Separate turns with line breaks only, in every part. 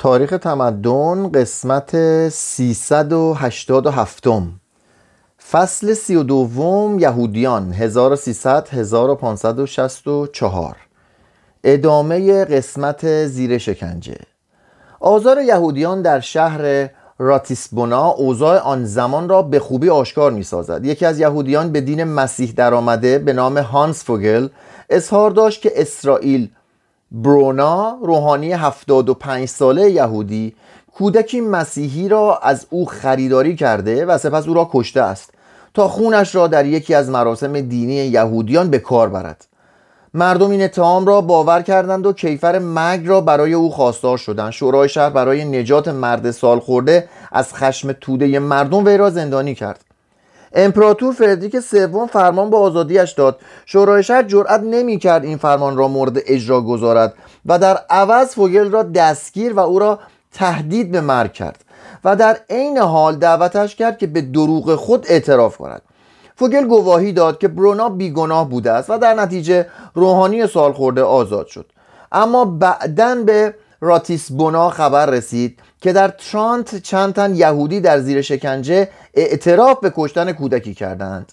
تاریخ تمدن قسمت 387 فصل سی و دوم یهودیان 1300 1564 ادامه قسمت زیر شکنجه. آزار یهودیان در شهر راتیسبونا اوضاع آن زمان را به خوبی آشکار می سازد یکی از یهودیان به دین مسیح درآمده به نام هانس فوگل اظهار داشت که اسرائیل برونا روحانی 75 ساله یهودی کودکی مسیحی را از او خریداری کرده و سپس او را کشته است تا خونش را در یکی از مراسم دینی یهودیان به کار برد. مردم این اتهام را باور کردند و کیفر مرگ را برای او خواستار شدند. شورای شهر برای نجات مرد سال خورده از خشم توده مردم وی را زندانی کرد. امپراتور فردریک سوم فرمان به آزادیش داد. شورای شهر جرأت نمی‌کرد این فرمان را مورد اجرا گذارد و در عوض فوگل را دستگیر و او را تهدید به مرگ کرد و در عین حال دعوتش کرد که به دروغ خود اعتراف کند. فوگل گواهی داد که برونا بیگناه بوده است و در نتیجه روحانی سال خورده آزاد شد. اما بعدا به راتیسبونا خبر رسید که در ترانت چند تن یهودی در زیر شکنجه اعتراف به کشتن کودکی کردند.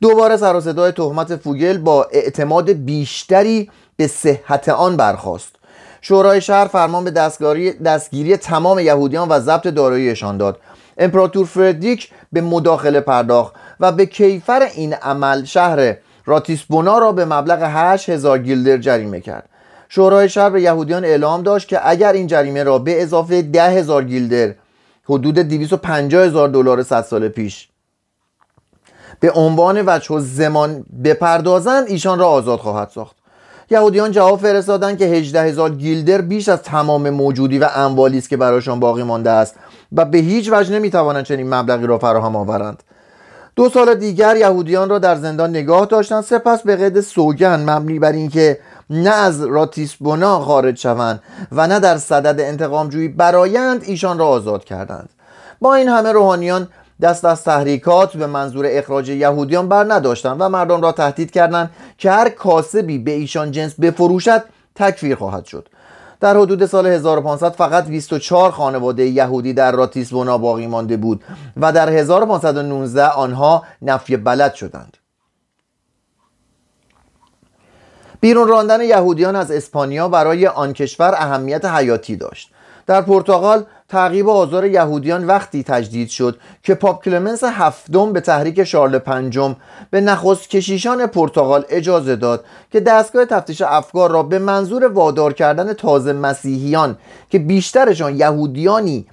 دوباره سر و صدای تهمت فوگل با اعتماد بیشتری به صحت آن برخاست. شورای شهر فرمان به دستگیری, دستگیری تمام یهودیان و ضبط داراییشان داد. امپراتور فردریک به مداخله پرداخت و به کیفر این عمل شهر راتیسبونا را به مبلغ 8000 گیلدر جریمه کرد. شورای شهر به یهودیان اعلام داشت که اگر این جریمه را به اضافه ده هزار گیلدر حدود 250 هزار دلار 100 سال پیش به عنوان وجه زمان بپردازند ایشان را آزاد خواهد ساخت. یهودیان جواب فرستادند که 18 هزار گیلدر بیش از تمام موجودی و اموالی است که برایشان باقی مانده است و به هیچ وجه نمی‌توانند چنین مبلغی را فراهم آورند. دو سال دیگر یهودیان را در زندان نگاه داشتند سپس به قید سوگن مبنی بر اینکه نه از راتیسبونا خارج شوند و نه در صدد انتقام جویی برایند ایشان را آزاد کردند. با این همه روحانیان دست از تحریکات به منظور اخراج یهودیان بر نداشتند و مردم را تهدید کردند که هر کاسبی به ایشان جنس بفروشد تکفیر خواهد شد. در حدود سال 1500 فقط 24 خانواده یهودی در راتیسبونا باقی مانده بود و در 1519 آنها نفی بلد شدند. بیرون راندن یهودیان از اسپانیا برای آن کشور اهمیت حیاتی داشت. در پرتغال تعقیب آزار یهودیان وقتی تجدید شد که پاپ کلمنس هفتم به تحریک شارل پنجم به نخست کشیشان پرتغال اجازه داد که دستگاه تفتیش افکار را به منظور وادار کردن تازه مسیحیان که بیشترشان یهودیانی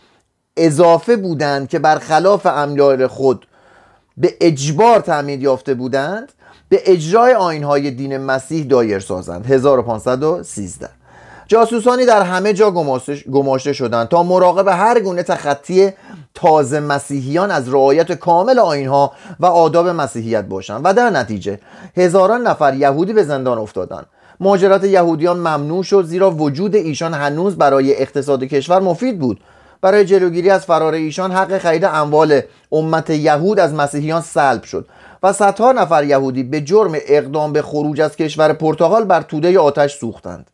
اضافه بودند که برخلاف املاک خود به اجبار تعمید یافته بودند به اجرای آینهای دین مسیح دایر سازند. 1513 جاسوسانی در همه جا گماشته شدند تا مراقب هر گونه تخطی تازه مسیحیان از رعایت کامل آینها و آداب مسیحیت باشند. و در نتیجه هزاران نفر یهودی به زندان افتادند. مهاجرت یهودیان ممنوع شد زیرا وجود ایشان هنوز برای اقتصاد کشور مفید بود. برای جلوگیری از فرار ایشان حق خرید اموال امت یهود از مسیحیان سلب شد. و صدها نفر یهودی به جرم اقدام به خروج از کشور پرتغال بر توده آتش سوختند.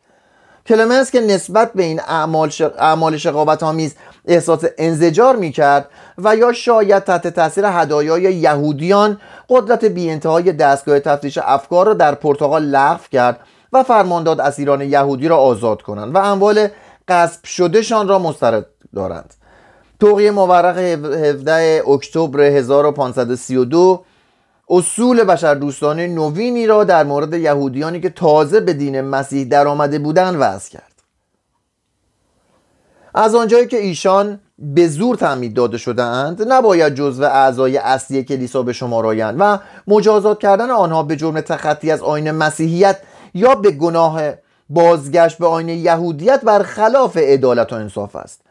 کلمنس که نسبت به این اعمال, اعمال شقابت آمیز احساس انزجار می کرد و یا شاید تحت تاثیر هدایای یهودیان قدرت بی انتهای دستگاه تفتیش افکار را در پرتغال لغو کرد و فرمان داد اسیران یهودی را آزاد کنند و اموال غصب شدهشان را مسترد دارند. توقیه مورخ 17 اکتبر 1532 اصول بشر دوستانه نوینی را در مورد یهودیانی که تازه به دین مسیح در آمده بودند وضع کرد. از آنجایی که ایشان به زور تعمید داده شده اند نباید جزو اعضای اصلی کلیسا به شما رایند و مجازات کردن آنها به جرم تخطی از آین مسیحیت یا به گناه بازگشت به آین یهودیت بر خلاف عدالت و انصاف است.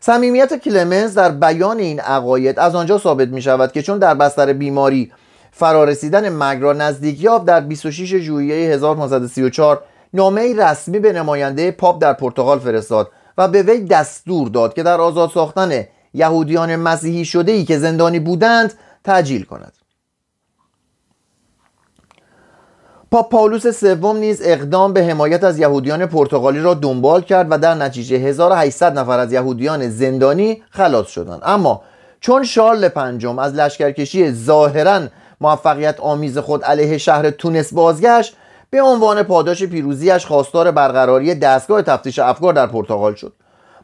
صمیمیت کلمنز در بیان این عقاید از آنجا ثابت می شود که چون در بستر بیماری فرارسیدن مرگ را نزدیک یافت در 26 ژوئیه 1534 نامه رسمی به نماینده پاپ در پرتغال فرستاد و به وی دستور داد که در آزاد ساختن یهودیان مسیحی شده ای که زندانی بودند تجیل کند. پاپ پاولوس سوم نیز اقدام به حمایت از یهودیان پرتغالی را دنبال کرد و در نتیجه 1800 نفر از یهودیان زندانی خلاص شدند. اما چون شارل پنجم از لشکرکشی ظاهرا موفقیت آمیز خود علیه شهر تونس بازگشت به عنوان پاداش پیروزیش خواستار برقراری دستگاه تفتیش افکار در پرتغال شد.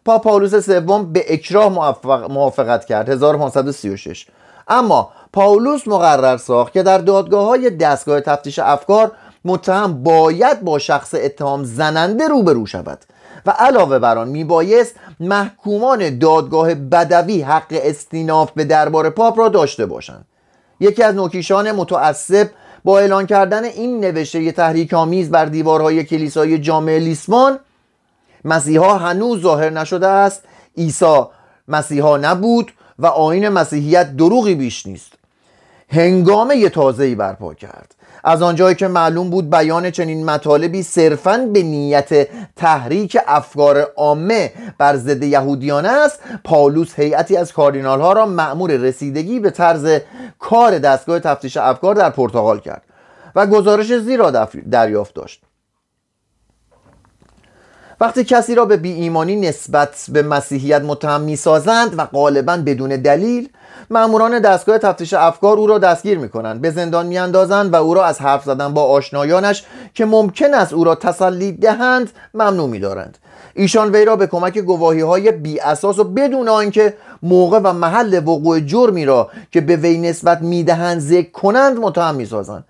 پاپ پاولوس سوم به اکراه موافقت کرد 1536 اما پاولوس مقرر ساخت که در دادگاه های دستگاه تفتیش افکار متهم باید با شخص اتهام زننده روبرو شود و علاوه بر آن میبایست محکومان دادگاه بدوی حق استیناف به دربار پاپ را داشته باشند. یکی از نوکیشان متعصب با اعلان کردن این نوشته تحریک آمیز بر دیوارهای کلیسای جامع لیسمان مسیحا هنوز ظاهر نشده است عیسی مسیحا نبود و آین مسیحیت دروغی بیش نیست. هنگامه تازه‌ای برپا کرد. از آنجایی که معلوم بود بیان چنین مطالبی صرفا به نیت تحریک افکار عامه بر ضد یهودیان است پالوس هیئتی از کاردینال ها را مأمور رسیدگی به طرز کار دستگاه تفتیش افکار در پرتغال کرد و گزارش زیرا دریافت داشت. وقتی کسی را به بی ایمانی نسبت به مسیحیت متهم می‌سازند و غالبا بدون دلیل ماموران دستگاه تفتیش افکار او را دستگیر می کنند به زندان میاندازند و او را از حرف زدن با آشنایانش که ممکن است او را تسلی دهند ممنوع می دارند ایشان وی را به کمک گواهی های بی اساس و بدون آنکه موقع و محل وقوع جرمی را که به وی نسبت می‌دهند ذکر کنند متهم می‌سازند.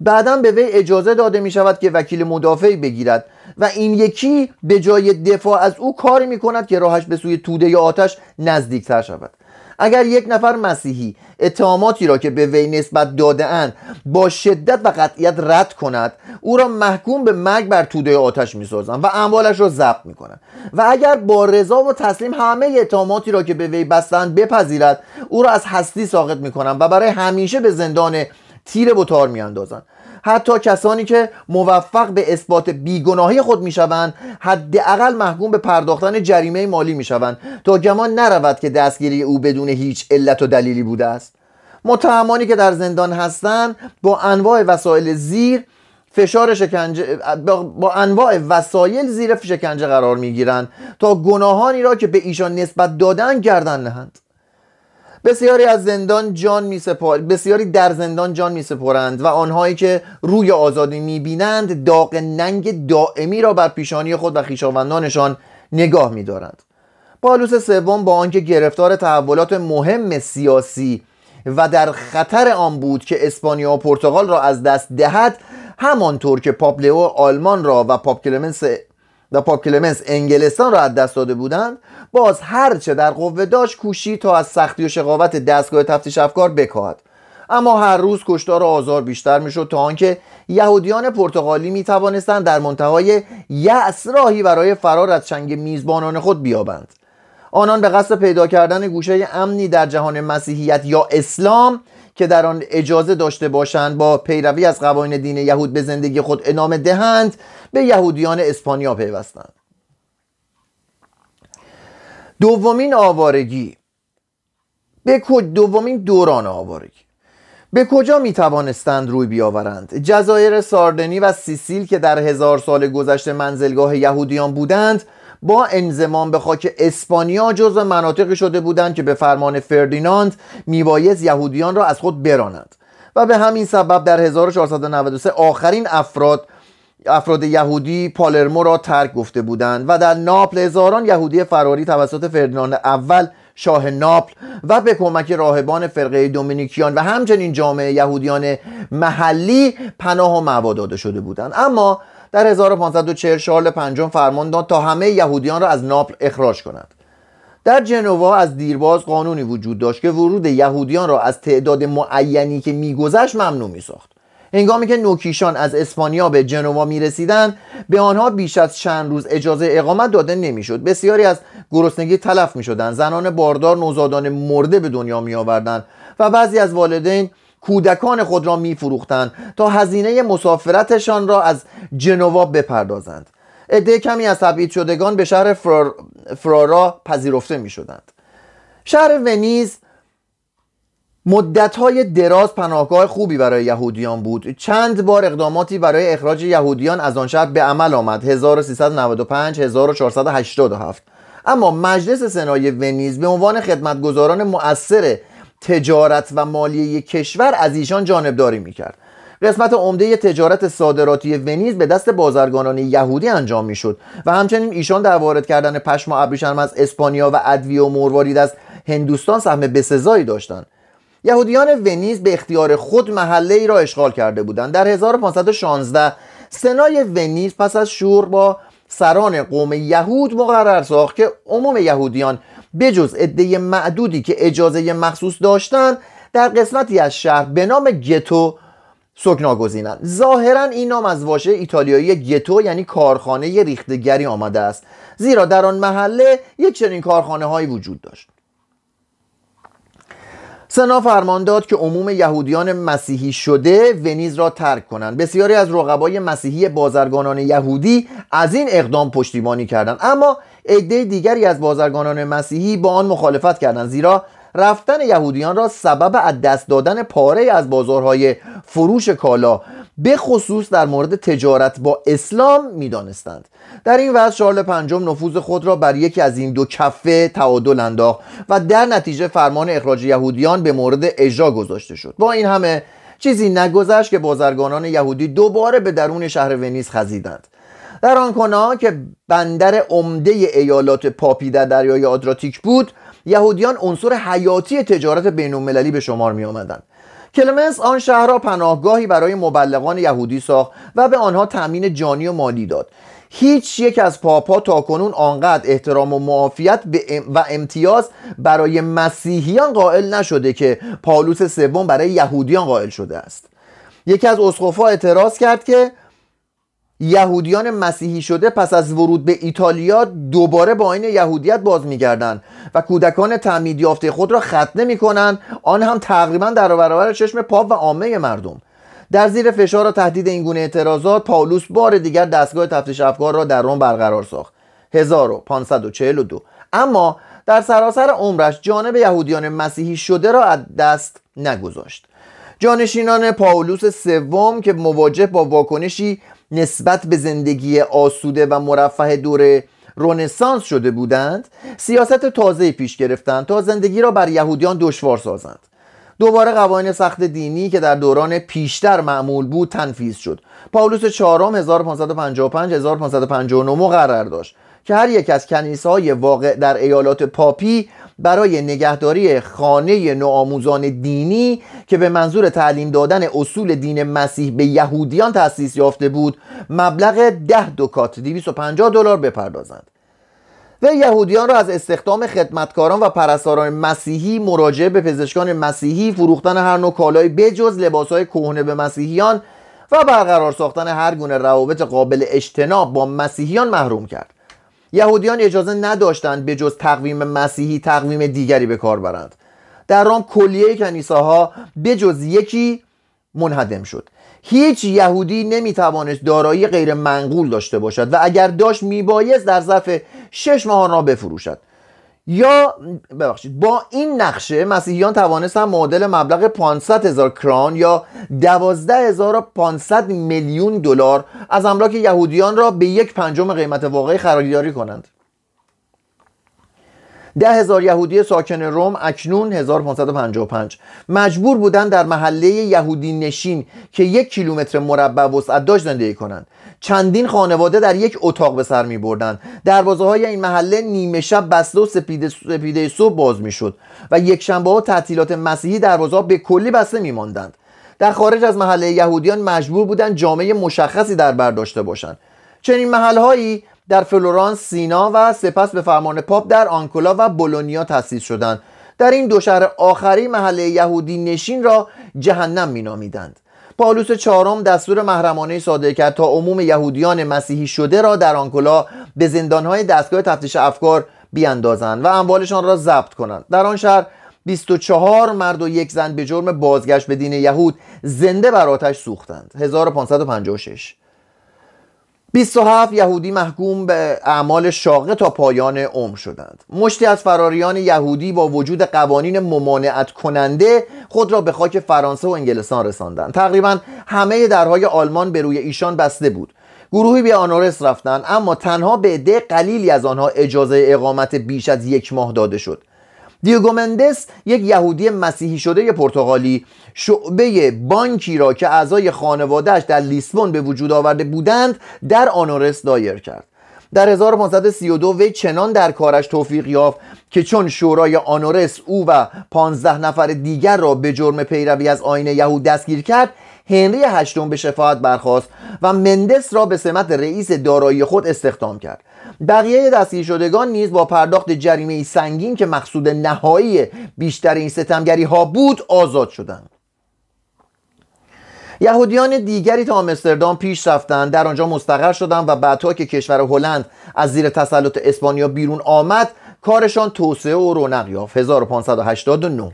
بعدا به وی اجازه داده می شود که وکیل مدافعی بگیرد. و این یکی به جای دفاع از او کاری می کند که راهش به سوی توده یا آتش نزدیکتر شود. اگر یک نفر مسیحی اتهاماتی را که به وی نسبت داده اند با شدت و قطعیت رد کند او را محکوم به مرگ بر توده آتش می‌سازند و اموالش را ضبط می‌کنند و اگر با رضا و تسلیم همه اتهاماتی را که به وی بستند بپذیرد او را از هستی ساقط می‌کنند و برای همیشه به زندان تیر بطار میاندازند. حتی کسانی که موفق به اثبات بیگناهی خود می‌شوند حداقل محکوم به پرداختن جریمه مالی می‌شوند. تا گمان نرود که دستگیری او بدون هیچ علت و دلیلی بوده است. متهمانی که در زندان هستند با انواع وسایل زیر فشار شکنجه با انواع وسایل زیر شکنجه قرار می‌گیرند تا گناهانی را که به ایشان نسبت دادن گردن نهند. بسیاری از زندان جان می بسیاری در زندان جان می سپرند و آنهایی که روی آزادی می بینند داغ ننگ دائمی را بر پیشانی خود و خیشاوندانشان نگاه می دارند. پالوس سوم با آنکه گرفتار تحولات مهم سیاسی و در خطر آن بود که اسپانیا و پرتغال را از دست دهد همانطور که پاپ لیو آلمان را و پاپ کلمنس و پاپ کلمنس انگلستان را از دست داده بودند باز هرچه در قوه داشت کوشی تا از سختی و شقاوت دستگاه تفتیش افکار بکاهد اما هر روز کشتار و آزار بیشتر می‌شد تا آنکه یهودیان پرتغالی می توانستند در منتهای یأس راهی برای فرار از چنگ میزبانان خود بیابند. آنان به قصد پیدا کردن گوشه امنی در جهان مسیحیت یا اسلام که در آن اجازه داشته باشند با پیروی از قوانین دین یهود به زندگی خود ادامه دهند به یهودیان اسپانیا پیوستند. دومین آوارگی. به دومین دوران آوارگی. به کجا می توانستند روی بیاورند؟ جزایر ساردنی و سیسیل که در هزار سال گذشته منزلگاه یهودیان بودند با انزمان به خاک اسپانیا جزو مناطقی شده بودند که به فرمان فردیناند میبایست یهودیان را از خود برانند. و به همین سبب در 1493 آخرین افراد افراد یهودی پالرمو را ترک گفته بودند و در ناپل هزاران یهودی فراری توسط فردیناند اول شاه ناپل و به کمک راهبان فرقه دومینیکیان و همچنین جامعه یهودیان محلی پناه و داده شده بودند. اما در 1540 شارل پنجم فرمان داد تا همه یهودیان را از ناپل اخراج کند در جنوا از دیرباز قانونی وجود داشت که ورود یهودیان را از تعداد معینی که میگذشت ممنوع میساخت. هنگامی که نوکیشان از اسپانیا به جنوا می رسیدن به آنها بیش از چند روز اجازه اقامت داده نمی‌شد. بسیاری از گرسنگی تلف می شدن زنان باردار نوزادان مرده به دنیا می آوردن و بعضی از والدین کودکان خود را می فروختند تا هزینه مسافرتشان را از جنوا بپردازند. عده کمی از تبعید شدگان به شهر فرارا پذیرفته می شدند شهر ونیز های دراز پناهگاه خوبی برای یهودیان بود. چند بار اقداماتی برای اخراج یهودیان از آن شهر به عمل آمد. 1395 1487 اما مجلس سنای ونیز به عنوان خدمتگزاران مؤثر تجارت و مالیه کشور از ایشان جانبداری می‌کرد. قسمت عمده تجارت صادراتی ونیز به دست بازرگانان یهودی انجام می‌شد و همچنین ایشان در وارد کردن پشم و ابریشم از اسپانیا و ادویه و مروارید از هندوستان سهم بسزایی داشتند. یهودیان ونیز به اختیار خود محله ای را اشغال کرده بودند. در 1516 سنای ونیز پس از شور با سران قوم یهود مقرر ساخت که عموم یهودیان بجز عده معدودی که اجازه مخصوص داشتند در قسمتی از شهر به نام گتو سکنا گزینند ظاهرا این نام از واژه ایتالیایی گتو یعنی کارخانه ریختگری آمده است. زیرا در آن محله یک چنین کارخانه هایی وجود داشت. سنا فرمان داد که عموم یهودیان مسیحی شده ونیز را ترک کنند. بسیاری از رقبای مسیحی بازرگانان یهودی از این اقدام پشتیبانی کردند. اما عده دیگری از بازرگانان مسیحی با آن مخالفت کردند زیرا رفتن یهودیان را سبب از دست دادن پاره از بازارهای فروش کالا به خصوص در مورد تجارت با اسلام می‌دانستند. در این وضع شارل پنجم نفوذ خود را بر یکی از این دو کفه تعادل انداخت و در نتیجه فرمان اخراج یهودیان به مورد اجرا گذاشته شد. با این همه چیزی نگذشت که بازرگانان یهودی دوباره به درون شهر ونیز خزیدند. در آنکنا که بندر عمده ایالات پاپی در دریای آدراتیک بود یهودیان عنصر حیاتی تجارت بین به شمار می آمدند کلمنس آن شهر را پناهگاهی برای مبلغان یهودی ساخت و به آنها تأمین جانی و مالی داد. هیچ یک از پاپا تا کنون آنقدر احترام و معافیت و امتیاز برای مسیحیان قائل نشده که پالوس سوم برای یهودیان قائل شده است. یکی از اسقفا اعتراض کرد که یهودیان مسیحی شده پس از ورود به ایتالیا دوباره با این یهودیت باز میگردند و کودکان تعمید یافته خود را ختنه می‌کنند آن هم تقریبا در برابر چشم پاپ و عامه مردم. در زیر فشار و تهدید این گونه اعتراضات پاولوس بار دیگر دستگاه تفتیش افکار را در روم برقرار ساخت. 1542 اما در سراسر عمرش جانب یهودیان مسیحی شده را از دست نگذاشت. جانشینان پاولوس سوم که مواجه با واکنشی نسبت به زندگی آسوده و مرفه دور رونسانس شده بودند سیاست تازه پیش گرفتند تا زندگی را بر یهودیان دشوار سازند. دوباره قوانین سخت دینی که در دوران پیشتر معمول بود تنفیذ شد. پاولوس چهارم 1555 1559 مقرر داشت که هر یک از کنیسه واقع در ایالات پاپی برای نگهداری خانه نوآموزان دینی که به منظور تعلیم دادن اصول دین مسیح به یهودیان تأسیس یافته بود مبلغ ده دوکات 250 دلار بپردازند. و یهودیان را از استخدام خدمتکاران و پرستاران مسیحی مراجعه به پزشکان مسیحی فروختن هر نوع کالای بجز لباسهای کهنه به مسیحیان و برقرار ساختن هر گونه روابط قابل اجتناب با مسیحیان محروم کرد. یهودیان اجازه نداشتند به جز تقویم مسیحی تقویم دیگری به کار برند. در آن کلیه کنیساها به جز یکی منهدم شد. هیچ یهودی نمی‌توانست دارایی غیر منقول داشته باشد و اگر داشت میبایست در ظرف شش ماه را بفروشد. یا ببخشید با این نقشه مسیحیان توانستند معادل مبلغ 500 هزار کران یا 12500 میلیون دلار از املاک یهودیان را به یک پنجم قیمت واقعی خریداری کنند. ده هزار یهودی ساکن روم اکنون 1555 مجبور بودند در محله یهودی نشین که یک کیلومتر مربع وسعت داشت زندگی کنند. چندین خانواده در یک اتاق به سر می بردند دروازه های این محله نیمه شب بسته و سپیده, سپیده صبح باز می شد و یک شنبه ها تعطیلات مسیحی دروازه ها به کلی بسته می ماندند در خارج از محله یهودیان مجبور بودند جامه مشخصی در بر داشته باشند چنین محلهایی در فلورانس سینا و سپس به فرمان پاپ در آنکونا و بولونیا تأسیس شدند. در این دو شهر اخیر محله یهودی نشین را جهنم مینامیدند. پالوس چهارم دستور محرمانه صادر کرد تا عموم یهودیان مسیحی شده را در آنکونا به زندانهای دستگاه تفتیش افکار بیاندازند و اموالشان را ضبط کنند. در آن شهر 24 مرد و یک زن به جرم بازگشت به دین یهود زنده بر آتش سوختند. 1556 27 یهودی محکوم به اعمال شاقه تا پایان عمر شدند. مشتی از فراریان یهودی با وجود قوانین ممانعت کننده خود را به خاک فرانسه و انگلستان رساندند. تقریبا همه درهای آلمان به روی ایشان بسته بود. گروهی به آنورس رفتند اما تنها به عده قلیلی از آنها اجازه اقامت بیش از یک ماه داده شد. دیوگو مندس یک یهودی مسیحی شده پرتغالی شعبه بانکی را که اعضای خانوادهش در لیسبون به وجود آورده بودند در آنورس دایر کرد. در 1532 وی چنان در کارش توفیق یافت که چون شورای آنورس او و 15 نفر دیگر را به جرم پیروی از آین یهود دستگیر کرد هنری هشتم به شفاعت برخواست و مندس را به سمت رئیس دارایی خود استخدام کرد. بقیه دستگیر شدگان نیز با پرداخت جریمه سنگین که مقصود نهایی بیشتر این ستمگری ها بود آزاد شدند. یهودیان دیگری تا آمستردام پیش رفتند. در آنجا مستقر شدند و بعدها که کشور هلند از زیر تسلط اسپانیا بیرون آمد کارشان توسعه و رونق یافت. 1589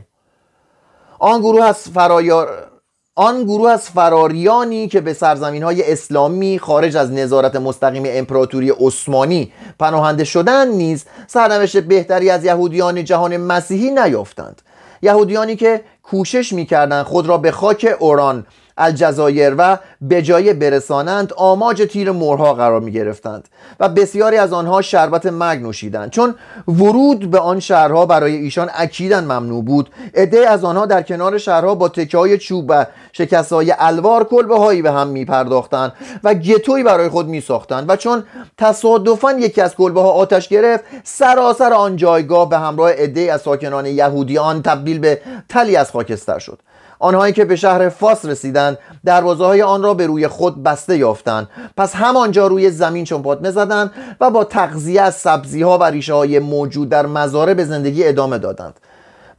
آن گروه از فرایار آن گروه از فراریانی که به سرزمین های اسلامی خارج از نظارت مستقیم امپراتوری عثمانی پناهنده شدند نیز سرنوشت بهتری از یهودیان جهان مسیحی نیافتند. یهودیانی که کوشش می‌کردند خود را به خاک اوران الجزایر و به جای برسانند آماج تیر مورها قرار می گرفتند و بسیاری از آنها شربت مرگ نوشیدند. چون ورود به آن شهرها برای ایشان اکیدا ممنوع بود عده از آنها در کنار شهرها با تکه های چوب و شکست الوار کلبه هایی به هم می پرداختند و گتوی برای خود می ساختند و چون تصادفا یکی از کلبه ها آتش گرفت سراسر آن جایگاه به همراه عده از ساکنان یهودیان تبدیل به تلی از خاکستر شد. آنهایی که به شهر فاس رسیدند دروازه های آن را به روی خود بسته یافتند. پس همانجا روی زمین چنپات زدند و با تغذیه از سبزی ها و ریشه های موجود در مزاره به زندگی ادامه دادند.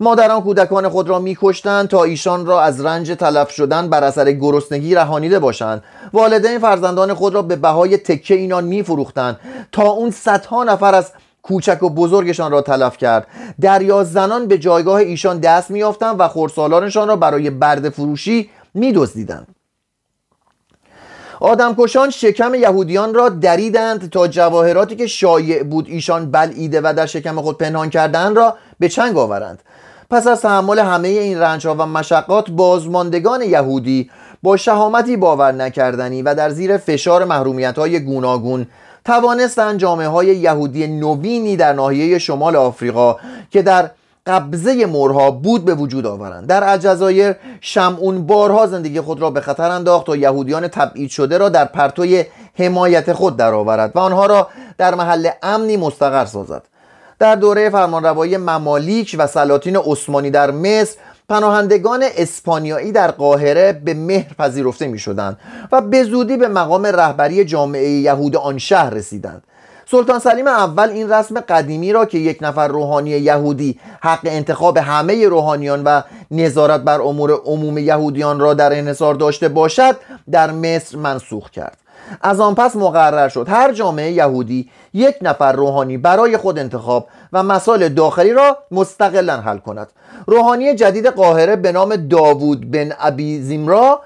مادران کودکان خود را میکشتند تا ایشان را از رنج تلف شدن بر اثر گرسنگی رهانیده باشند. والدین فرزندان خود را به بهای تکه اینان میفروختند تا اون صدها نفر از کوچک و بزرگشان را تلف کرد. دریا زنان به جایگاه ایشان دست میافتند و خورسالانشان را برای برد فروشی میدزدیدند. آدمکشان شکم یهودیان را دریدند تا جواهراتی که شایع بود ایشان بلعیده و در شکم خود پنهان کردن را به چنگ آورند. پس از تحمل همه این رنجها و مشقات بازماندگان یهودی با شهامتی باور نکردنی و در زیر فشار محرومیت های گوناگون توانستند جامعه های یهودی نوینی در ناحیه شمال آفریقا که در قبضه مورها بود به وجود آورند. در الجزایر شمعون بارها زندگی خود را به خطر انداخت تا یهودیان تبعید شده را در پرتوی حمایت خود درآورد و آنها را در محل امنی مستقر سازد. در دوره فرمانروایی ممالیک و سلاطین عثمانی در مصر پناهندگان اسپانیایی در قاهره به مهر پذیرفته می شدند و به زودی به مقام رهبری جامعه یهود آن شهر رسیدند. سلطان سلیم اول این رسم قدیمی را که یک نفر روحانی یهودی حق انتخاب همه روحانیان و نظارت بر امور عموم یهودیان را در انحصار داشته باشد در مصر منسوخ کرد. از آن پس مقرر شد. هر جامعه یهودی یک نفر روحانی برای خود انتخاب و مسائل داخلی را مستقلا حل کند. روحانی جدید قاهره به نام داوود بن ابی زیمرا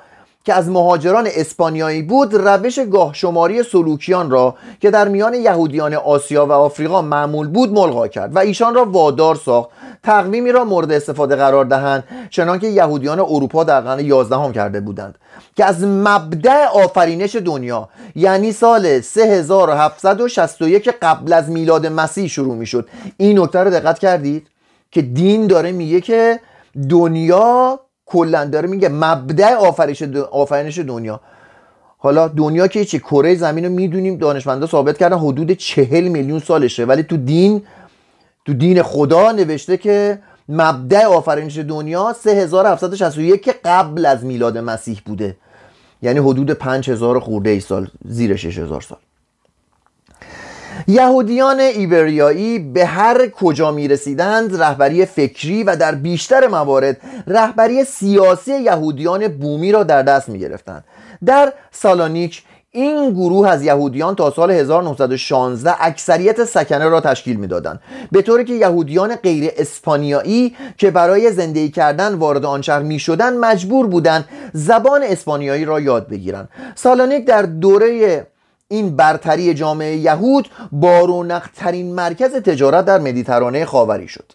که از مهاجران اسپانیایی بود روش گاه شماری سلوکیان را که در میان یهودیان آسیا و آفریقا معمول بود ملغا کرد و ایشان را وادار ساخت تقویمی را مورد استفاده قرار دهند چنانکه یهودیان اروپا در قرن 11 هم کرده بودند که از مبدع آفرینش دنیا یعنی سال 3761 قبل از میلاد مسیح شروع می شد این نکته رو دقت کردید که دین داره میگه که دنیا کلا داره میگه مبدع آفرینش دنیا. حالا دنیا که چی؟ کره زمین رو می‌دونیم دانشمندا ثابت کردن حدود چهل میلیون سالشه ولی تو دین تو دین خدا نوشته که مبدع آفرینش دنیا 3761 که قبل از میلاد مسیح بوده. یعنی حدود 5000 خورده ای سال زیر 6000 سال. یهودیان ایبریایی به هر کجا می رسیدند رهبری فکری و در بیشتر موارد رهبری سیاسی یهودیان بومی را در دست می گرفتند در سالانیک این گروه از یهودیان تا سال 1916 اکثریت سکنه را تشکیل می‌دادند. به طوری که یهودیان غیر اسپانیایی که برای زندگی کردن وارد آن شهر می شدن مجبور بودند زبان اسپانیایی را یاد بگیرند. سالانیک در دوره این برتری جامعه یهود بارونقترین مرکز تجارت در مدیترانه خاوری شد.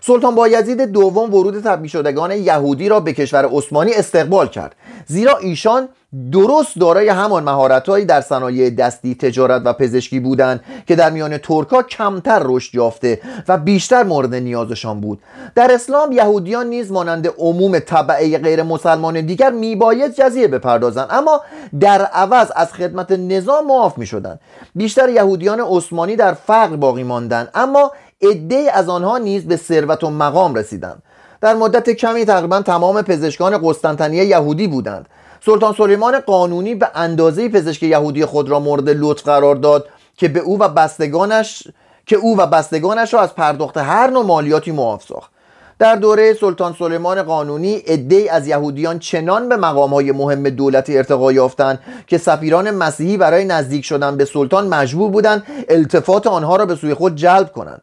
سلطان بایزید دوم ورود تبعید یهودی را به کشور عثمانی استقبال کرد. زیرا ایشان درست دارای همان مهارتهایی در صنایع دستی تجارت و پزشکی بودند که در میان ترکا کمتر رشد یافته و بیشتر مورد نیازشان بود. در اسلام یهودیان نیز مانند عموم طبعه غیر مسلمان دیگر میباید جزیه بپردازند اما در عوض از خدمت نظام معاف می‌شدند. بیشتر یهودیان عثمانی در فقر باقی ماندند اما عده از آنها نیز به ثروت و مقام رسیدند. در مدت کمی تقریبا تمام پزشکان قسطنطنیه یهودی بودند. سلطان سلیمان قانونی به اندازه پزشک یهودی خود را مورد لطف قرار داد که به او و بستگانش که او و بستگانش را از پرداخت هر نوع مالیاتی معاف ساخت. در دوره سلطان سلیمان قانونی عدهای از یهودیان چنان به مقامهای مهم دولتی ارتقا یافتند که سفیران مسیحی برای نزدیک شدن به سلطان مجبور بودند التفات آنها را به سوی خود جلب کنند.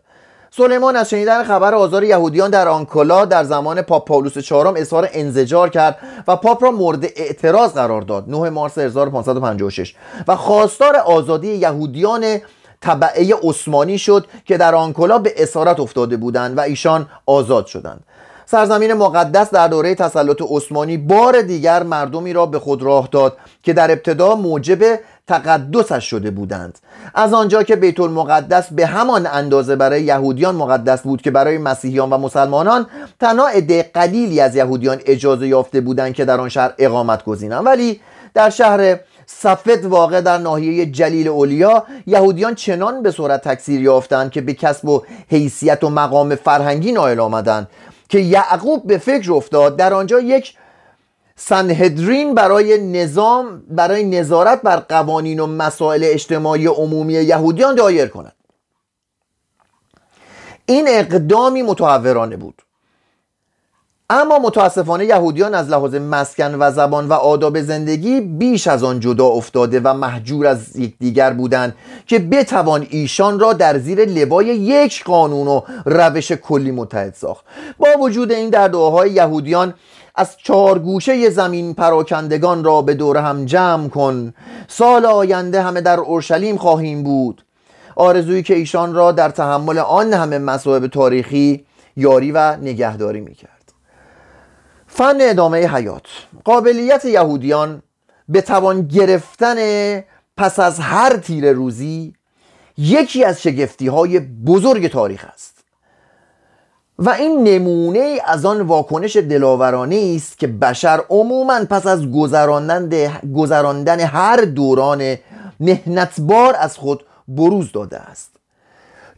سلیمان از شنیدن خبر آزار یهودیان در آنکولا در زمان پاپ پاولوس چهارم اظهار انزجار کرد و پاپ را مورد اعتراض قرار داد. 9 مارس 1556 و خواستار آزادی یهودیان طبعه عثمانی شد که در آنکولا به اسارت افتاده بودند و ایشان آزاد شدند. سرزمین مقدس در دوره تسلط عثمانی بار دیگر مردمی را به خود راه داد که در ابتدا موجب تقدسش شده بودند. از آنجا که بیت المقدس به همان اندازه برای یهودیان مقدس بود که برای مسیحیان و مسلمانان تنها عده قلیلی از یهودیان اجازه یافته بودند که در آن شهر اقامت گزینند. ولی در شهر صفت واقع در ناحیه جلیل اولیا یهودیان چنان به صورت تکثیر یافتند که به کسب و حیثیت و مقام فرهنگی نایل آمدند که یعقوب به فکر افتاد در آنجا یک سنهدرین برای نظام برای نظارت بر قوانین و مسائل اجتماعی عمومی یهودیان دایر کند. این اقدامی متحورانه بود. اما متاسفانه یهودیان از لحاظ مسکن و زبان و آداب زندگی بیش از آن جدا افتاده و محجور از یکدیگر بودند که بتوان ایشان را در زیر لوای یک قانون و روش کلی متحد ساخت. با وجود این در دعاهای یهودیان از چهار گوشه زمین پراکندگان را به دور هم جمع کن. سال آینده همه در اورشلیم خواهیم بود. آرزویی که ایشان را در تحمل آن همه مصائب تاریخی یاری و نگهداری می‌کرد. فن ادامه حیات. قابلیت یهودیان به توان گرفتن پس از هر تیر روزی یکی از شگفتی های بزرگ تاریخ است. و این نمونه از آن واکنش دلاورانه است که بشر عموما پس از گذراندن هر دوران مهنتبار از خود بروز داده است.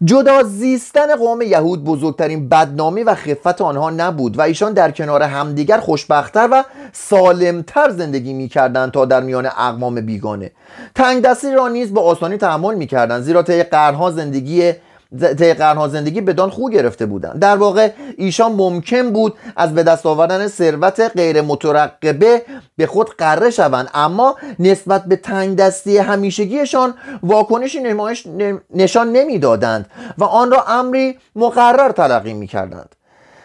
جدا زیستن قوم یهود بزرگترین بدنامی و خفت آنها نبود و ایشان در کنار همدیگر خوشبختتر و سالمتر زندگی می‌کردند تا در میان اقوام بیگانه. تنگ دستی را نیز به آسانی تحمل می‌کردند زیرا طی قرنها زندگی طی قرنها زندگی بدان خو گرفته بودند در واقع ایشان ممکن بود از به دست آوردن ثروت غیر مترقبه به خود قره شوند. اما نسبت به تنگ دستی همیشگیشان واکنشی نشان نمی‌دادند و آن را امری مقرر تلقی می‌کردند.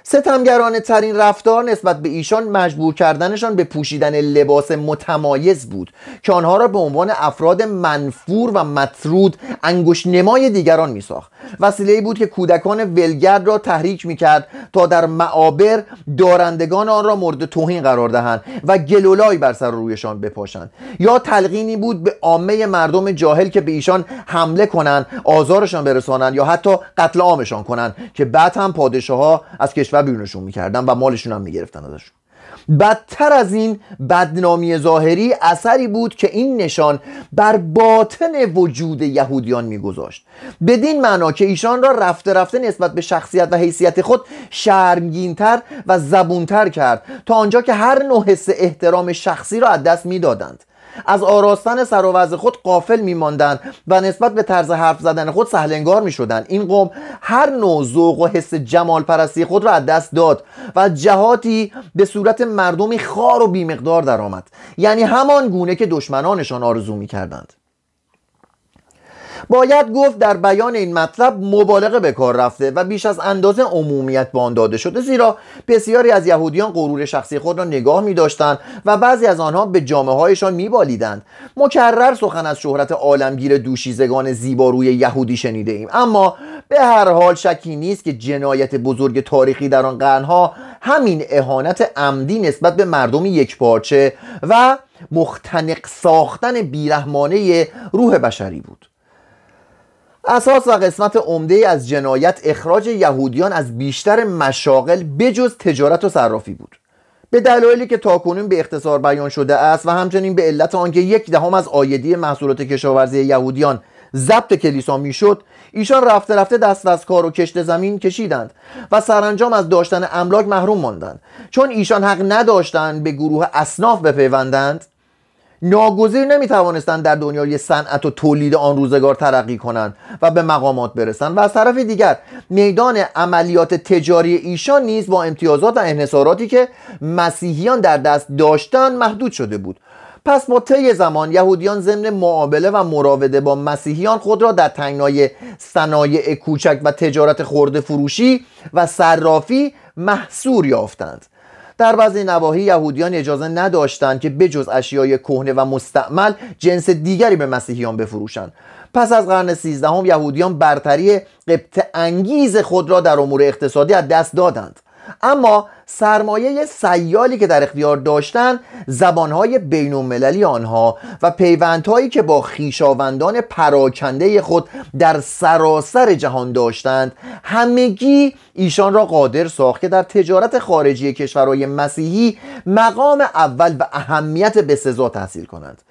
ستمگرانه ترین رفتار نسبت به ایشان مجبور کردنشان به پوشیدن لباس متمایز بود که آنها را به عنوان افراد منفور و مطرود انگوش نمای دیگران می ساخت وسیله بود که کودکان ولگرد را تحریک می کرد تا در معابر دارندگان آن را مورد توهین قرار دهند و گلولای بر سر رویشان بپاشند. یا تلقینی بود به عامه مردم جاهل که به ایشان حمله کنند آزارشان برسانند یا حتی قتل عامشان کنند که بعد هم پادشاه از کشور کشور بیرونشون می‌کردن و مالشون هم می‌گرفتن ازشون. بدتر از این بدنامی ظاهری اثری بود که این نشان بر باطن وجود یهودیان میگذاشت. بدین معنا که ایشان را رفته رفته نسبت به شخصیت و حیثیت خود شرمگینتر و زبونتر کرد تا آنجا که هر نوع حس احترام شخصی را از دست می‌دادند. از آراستن سر و خود قافل میماندند و نسبت به طرز حرف زدن خود سهلنگار می‌شدند. این قوم هر نوع ذوق و حس جمال پرستی خود را از دست داد و جهاتی به صورت مردمی خار و بیمقدار درآمد. یعنی همان گونه که دشمنانشان آرزو می‌کردند. باید گفت در بیان این مطلب مبالغه به کار رفته و بیش از اندازه عمومیت به آن داده شده زیرا بسیاری از یهودیان غرور شخصی خود را نگاه می داشتند و بعضی از آنها به جامعه هایشان می مکرر سخن از شهرت عالمگیر دوشیزگان زیباروی یهودی شنیده ایم. اما به هر حال شکی نیست که جنایت بزرگ تاریخی در آن قرنها همین اهانت عمدی نسبت به مردم یک پارچه و مختنق ساختن بیرحمانه روح بشری بود. اساس و قسمت عمده از جنایت اخراج یهودیان از بیشتر مشاغل بجز تجارت و صرافی بود. به دلایلی که تاکنون به اختصار بیان شده است و همچنین به علت آنکه یک دهم از آیدی محصولات کشاورزی یهودیان ضبط کلیسا می‌شد ایشان رفته رفته دست از کار و کشت زمین کشیدند و سرانجام از داشتن املاک محروم ماندند. چون ایشان حق نداشتند به گروه اصناف بپیوندند ناگزیر نمی توانستند در دنیای صنعت و تولید آن روزگار ترقی کنند و به مقامات برسند و از طرف دیگر میدان عملیات تجاری ایشان نیز با امتیازات و انحصاراتی که مسیحیان در دست داشتند محدود شده بود. پس با طی زمان یهودیان ضمن معامله و مراوده با مسیحیان خود را در تنگنای صنایع کوچک و تجارت خورده فروشی و صرافی محصور یافتند. در بعضی نواحی یهودیان اجازه نداشتند که بجز اشیای کهنه و مستعمل جنس دیگری به مسیحیان بفروشند. پس از قرن سیزدهم یهودیان برتری قبط انگیز خود را در امور اقتصادی از دست دادند. اما سرمایه سیالی که در اختیار داشتند زبانهای بین آنها و پیوندهایی که با خیشاوندان پراکنده خود در سراسر جهان داشتند همگی ایشان را قادر ساخت که در تجارت خارجی کشورهای مسیحی مقام اول و اهمیت به سزا تحصیل کنند.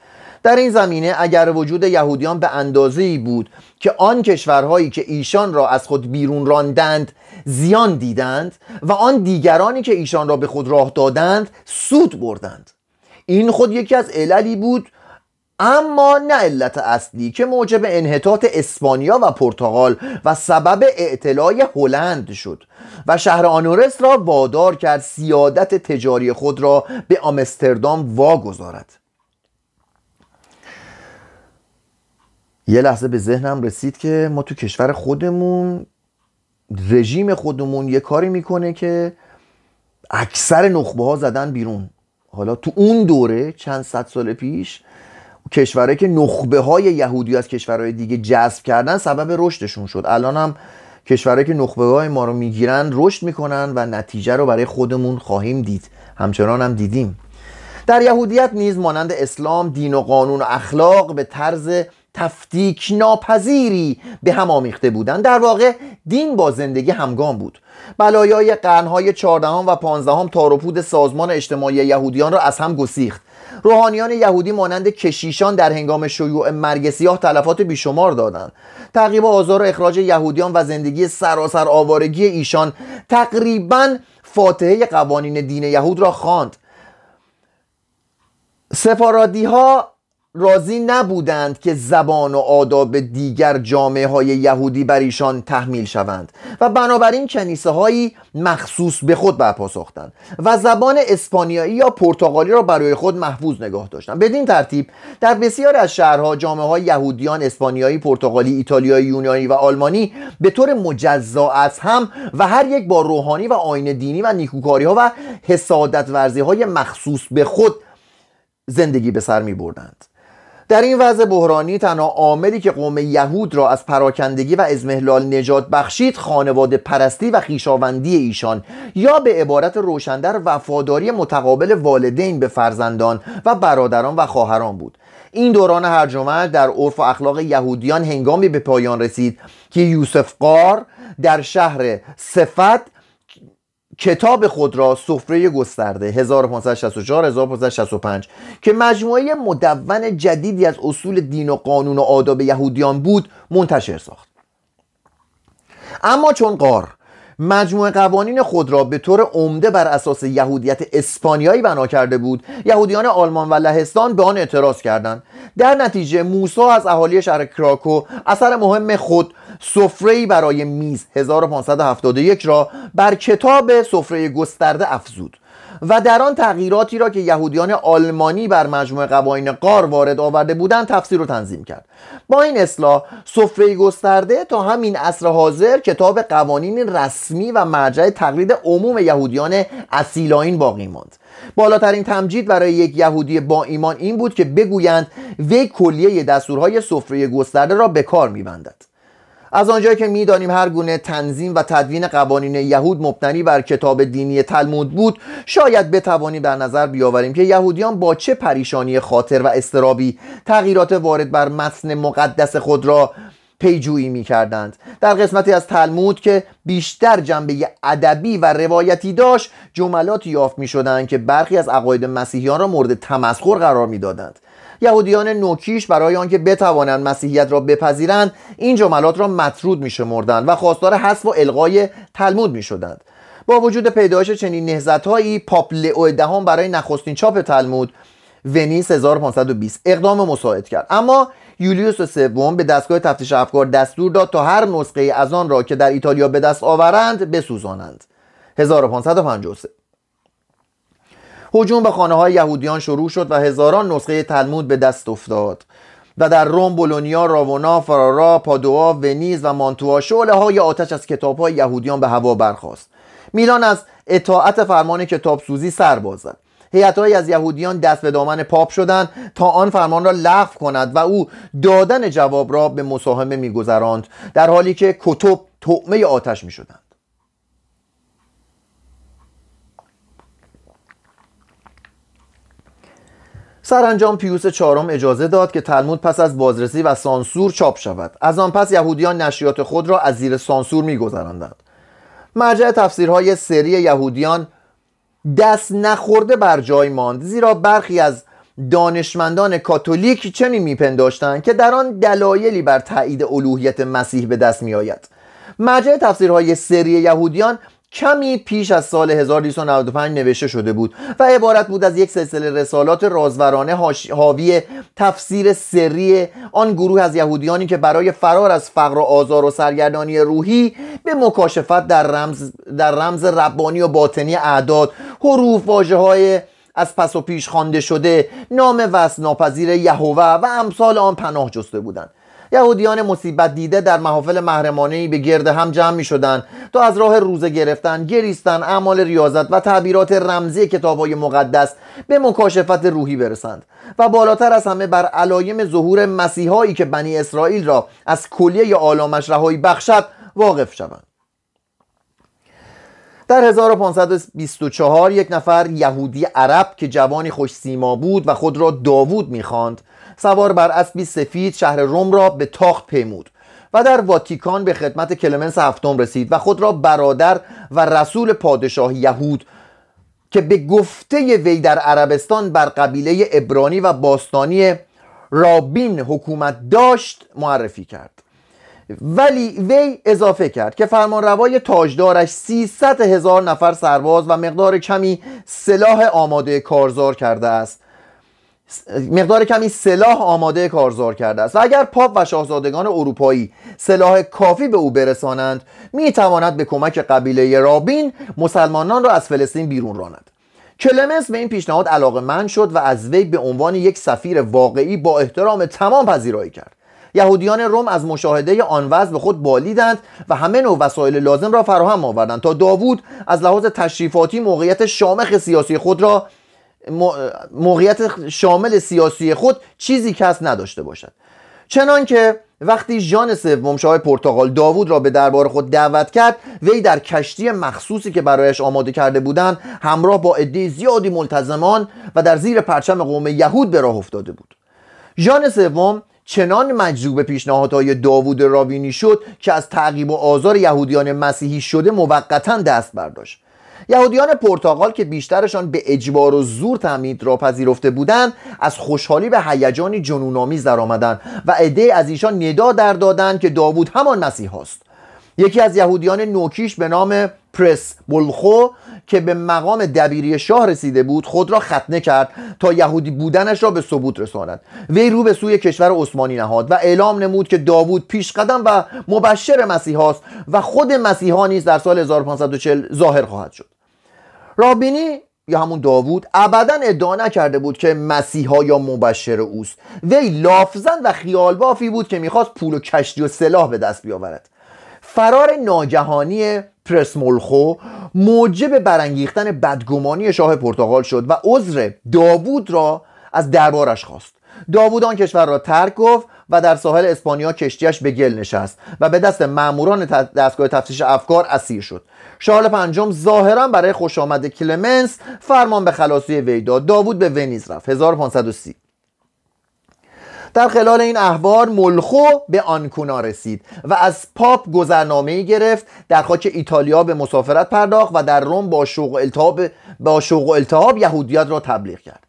در این زمینه اگر وجود یهودیان به اندازه بود که آن کشورهایی که ایشان را از خود بیرون راندند زیان دیدند و آن دیگرانی که ایشان را به خود راه دادند سود بردند. این خود یکی از عللی بود اما نه علت اصلی که موجب انحطاط اسپانیا و پرتغال و سبب اعتلاع هلند شد و شهر آنورس را وادار کرد سیادت تجاری خود را به آمستردام واگذارد. یه لحظه به ذهنم رسید که ما تو کشور خودمون رژیم خودمون یه کاری می‌کنه که اکثر نخبه ها زدن بیرون. حالا تو اون دوره چند صد سال پیش کشورهایی که نخبه های یهودی از کشورهای دیگه جذب کردن سبب رشدشون شد. الان هم کشورهایی که نخبه های ما رو می‌گیرن رشد می‌کنن و نتیجه رو برای خودمون خواهیم دید. همچنان هم دیدیم. در یهودیت نیز مانند اسلام دین و قانون و اخلاق به طرز تفتیک ناپذیری به هم آمیخته بودند. در واقع دین با زندگی همگام بود. بلایای قرنهای چهاردهم و پانزدهم تاروپود سازمان اجتماعی یهودیان را از هم گسیخت. روحانیان یهودی مانند کشیشان در هنگام شیوع مرگ سیاه تلفات بیشمار دادند. تعقیب آزار و اخراج یهودیان و زندگی سراسر آوارگی ایشان تقریبا فاتحه قوانین دین یهود را خواند. سفارادی ها راضی نبودند که زبان و آداب دیگر جامعه های یهودی بر ایشان تحمیل شوند و بنابراین کنیسه هایی مخصوص به خود برپا ساختند و زبان اسپانیایی یا پرتغالی را برای خود محفوظ نگاه داشتند. بدین ترتیب در بسیار از شهرها جامعه های یهودیان اسپانیایی پرتغالی ایتالیایی یونانی و آلمانی به طور مجزا از هم و هر یک با روحانی و آین دینی و نیکوکاری ها و حسادت ورزی های مخصوص به خود زندگی به سر می بردند در این وضع بحرانی تنها عاملی که قوم یهود را از پراکندگی و ازمهلال نجات بخشید خانواده پرستی و خیشاوندی ایشان یا به عبارت روشندر وفاداری متقابل والدین به فرزندان و برادران و خواهران بود. این دوران هرج در عرف و اخلاق یهودیان هنگامی به پایان رسید که یوسف قار در شهر صفت کتاب خود را سفره گسترده 1564 1565 که مجموعه مدون جدیدی از اصول دین و قانون و آداب یهودیان بود منتشر ساخت. اما چون قار مجموعه قوانین خود را به طور عمده بر اساس یهودیت اسپانیایی بنا کرده بود. یهودیان آلمان و لهستان به آن اعتراض کردند. در نتیجه موسا از اهالی شهر کراکو اثر مهم خود سفره برای میز 1571 را بر کتاب سفره گسترده افزود. و در آن تغییراتی را که یهودیان آلمانی بر مجموعه قوانین قار وارد آورده بودند تفسیر و تنظیم کرد. با این اصلاح سفره گسترده تا همین عصر حاضر کتاب قوانین رسمی و مرجع تقلید عموم یهودیان اصیلاین باقی ماند. بالاترین تمجید برای یک یهودی با ایمان این بود که بگویند وی کلیه دستورهای سفره گسترده را به کار میبندد. از آنجایی که می‌دانیم هر گونه تنظیم و تدوین قوانین یهود مبتنی بر کتاب دینی تلمود بود شاید بتوانیم در نظر بیاوریم که یهودیان با چه پریشانی خاطر و استرابی تغییرات وارد بر متن مقدس خود را پیجویی می کردند در قسمتی از تلمود که بیشتر جنبه ادبی و روایتی داشت جملاتی یافت می شدند که برخی از عقاید مسیحیان را مورد تمسخر قرار می دادند یهودیان نوکیش برای آنکه بتوانند مسیحیت را بپذیرند این جملات را مطرود می شمردند و خواستار حذف و الغای تلمود می شدند با وجود پیدایش چنین نهزتهایی پاپ لئو دهم برای نخستین چاپ تلمود ونیس 1520 اقدام مساعد کرد. اما یولیوس سوم به دستگاه تفتیش افکار دستور داد تا هر نسخه از آن را که در ایتالیا به دست آورند بسوزانند. 1553 هجوم به خانه های یهودیان شروع شد و هزاران نسخه تلمود به دست افتاد و در روم، بولونیا، راونا، فرارا، پادوا، ونیز و مانتوا شعله های آتش از کتاب های یهودیان به هوا برخاست. میلان از اطاعت فرمان کتاب سوزی سر بازد. هیئتهایی از یهودیان دست به دامن پاپ شدند تا آن فرمان را لغو کند و او دادن جواب را به مساهمه میگذراند در حالی که کتب طعمه آتش می‌شدند. سرانجام پیوس چهارم اجازه داد که تلمود پس از بازرسی و سانسور چاپ شود. از آن پس یهودیان نشریات خود را از زیر سانسور میگذراندند. مرجع تفسیرهای سری یهودیان دست نخورده بر جای ماند زیرا برخی از دانشمندان کاتولیک چنین میپنداشتند که در آن دلایلی بر تایید الوهیت مسیح به دست میآید. مرجع تفسیرهای سری یهودیان کمی پیش از سال 1295 نوشته شده بود و عبارت بود از یک سلسله رسالات رازورانه حاوی تفسیر سری آن گروه از یهودیانی که برای فرار از فقر و آزار و سرگردانی روحی به مکاشفت در رمز, در رمز ربانی و باطنی اعداد حروف واجه های از پس و پیش خوانده شده نام وصل ناپذیر یهوه و امثال آن پناه جسته بودند. یهودیان مصیبت دیده در محافل محرمانه به گرد هم جمع می شدن تا از راه روزه گرفتن، گریستن، اعمال ریاضت و تعبیرات رمزی کتاب های مقدس به مکاشفت روحی برسند. و بالاتر از همه بر علایم ظهور مسیحایی که بنی اسرائیل را از کلیه آلامش رهایی بخشد واقف شوند. در 1524 یک نفر یهودی عرب که جوانی خوش سیما بود و خود را داوود می‌خواند. سوار بر اسبی سفید شهر روم را به تاخت پیمود و در واتیکان به خدمت کلمنس هفتم رسید و خود را برادر و رسول پادشاه یهود که به گفته وی در عربستان بر قبیله ابرانی و باستانی رابین حکومت داشت معرفی کرد. ولی وی اضافه کرد که فرمانروای تاجدارش 300 هزار نفر سرباز و مقدار کمی سلاح آماده کارزار کرده است. مقدار کمی سلاح آماده کارزار کرده است. و اگر پاپ و شاهزادگان اروپایی سلاح کافی به او برسانند می تواند به کمک قبیله رابین مسلمانان را از فلسطین بیرون راند. کلمنس به این پیشنهاد علاقه‌مند شد و از وی به عنوان یک سفیر واقعی با احترام تمام پذیرایی کرد. یهودیان روم از مشاهده آن وضع به خود بالیدند و همه نوع وسایل لازم را فراهم آوردند تا داوود از لحاظ تشریفاتی موقعیت شامخ سیاسی خود را موقعیت شامل سیاسی خود چیزی کس نداشته باشد. چنان که وقتی ژان سوم شاه پرتغال داوود را به دربار خود دعوت کرد وی در کشتی مخصوصی که برایش آماده کرده بودند همراه با عده زیادی ملتزمان و در زیر پرچم قوم یهود به راه افتاده بود. ژان سوم چنان مجذوب پیشنهادهای داوود راوینی شد که از تعقیب و آزار یهودیان مسیحی شده موقتا دست برداشت. یهودیان پرتغال که بیشترشان به اجبار و زور تعمید را پذیرفته بودند از خوشحالی به هیجانی جنونآمیز درآمدند و عده از ایشان ندا در دادند که داوود همان مسیح است یکی از یهودیان نوکیش به نام پرس بلخو که به مقام دبیری شاه رسیده بود خود را ختنه کرد تا یهودی بودنش را به ثبوت رساند. وی رو به سوی کشور عثمانی نهاد و اعلام نمود که داوود پیش قدم و مبشر مسیحاست و خود مسیحا نیز در سال 1540 ظاهر خواهد شد. رابینی یا همون داوود ابدا ادعا نکرده بود که مسیحا یا مبشر اوست. وی لافزن و خیال بافی بود که می‌خواست پول و کشتی و سلاح به دست بیاورد. فرار ناگهانی پرسمولخو موجب برانگیختن بدگمانی شاه پرتغال شد و عذر داوود را از دربارش خواست. داوود آن کشور را ترک گفت و در ساحل اسپانیا کشتیش به گل نشست و به دست ماموران دستگاه تفتیش افکار اسیر شد. شارل پنجم ظاهرا برای خوش آمد کلمنس فرمان به خلاصی وی داد داوود به ونیز رفت. 1530 در خلال این احوار ملخو به آنکونا رسید و از پاپ گذرنامه گرفت در خاک ایتالیا به مسافرت پرداخت و در روم با شوق و التهاب با شوق و التهاب یهودیت را تبلیغ کرد.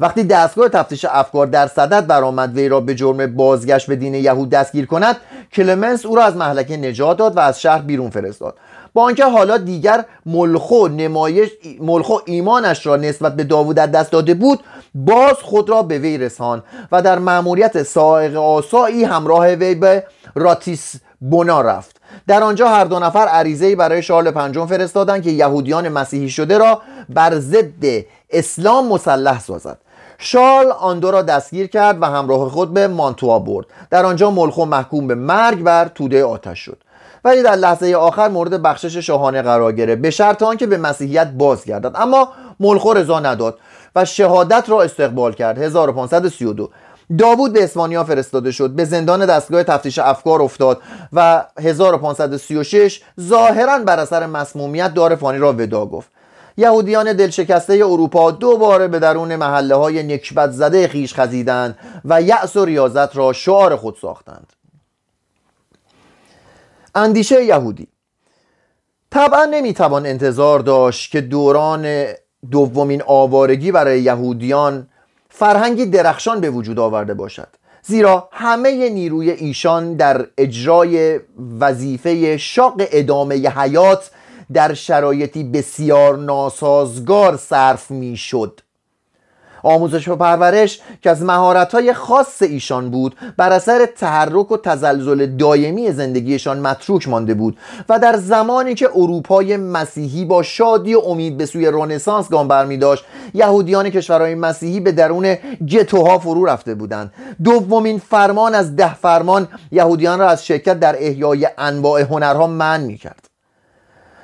وقتی دستگاه تفتیش افکار در صدد برآمد وی را به جرم بازگشت به دین یهود دستگیر کند کلمنس او را از محلکه نجات داد و از شهر بیرون فرستاد. با آنکه حالا دیگر ملخو نمایش ملخو ایمانش را نسبت به داوود در دست داده بود باز خود را به وی رسان و در مأموریت سائق آسایی همراه وی به راتیس بونا رفت. در آنجا هر دو نفر عریضه برای شارل پنجم فرستادند که یهودیان مسیحی شده را بر ضد اسلام مسلح سازد. شارل آن دو را دستگیر کرد و همراه خود به مانتوا برد. در آنجا ملخو محکوم به مرگ بر توده آتش شد. ولی در لحظه آخر مورد بخشش شاهانه قرار گرفت. به شرط آنکه به مسیحیت بازگردد. اما ملخو رضا نداد و شهادت را استقبال کرد. 1532 داوود به اسپانیا فرستاده شد. به زندان دستگاه تفتیش افکار افتاد و 1536 ظاهرا بر اثر مسمومیت دار فانی را ودا گفت. یهودیان دلشکسته اروپا دوباره به درون محله های نکبت زده خیش خزیدند و یأس و ریاضت را شعار خود ساختند. اندیشه یهودی. طبعا نمی‌توان انتظار داشت که دوران دومین آوارگی برای یهودیان فرهنگی درخشان به وجود آورده باشد. زیرا همه نیروی ایشان در اجرای وظیفه شاق ادامه حیات در شرایطی بسیار ناسازگار صرف می شد آموزش و پرورش که از مهارت‌های خاص ایشان بود بر اثر تحرک و تزلزل دایمی زندگیشان متروک مانده بود و در زمانی که اروپای مسیحی با شادی و امید به سوی رنسانس گام برمی داشت یهودیان کشورهای مسیحی به درون گتوها فرو رفته بودند. دومین فرمان از ده فرمان یهودیان را از شرکت در احیای انواع هنرها منع می کرد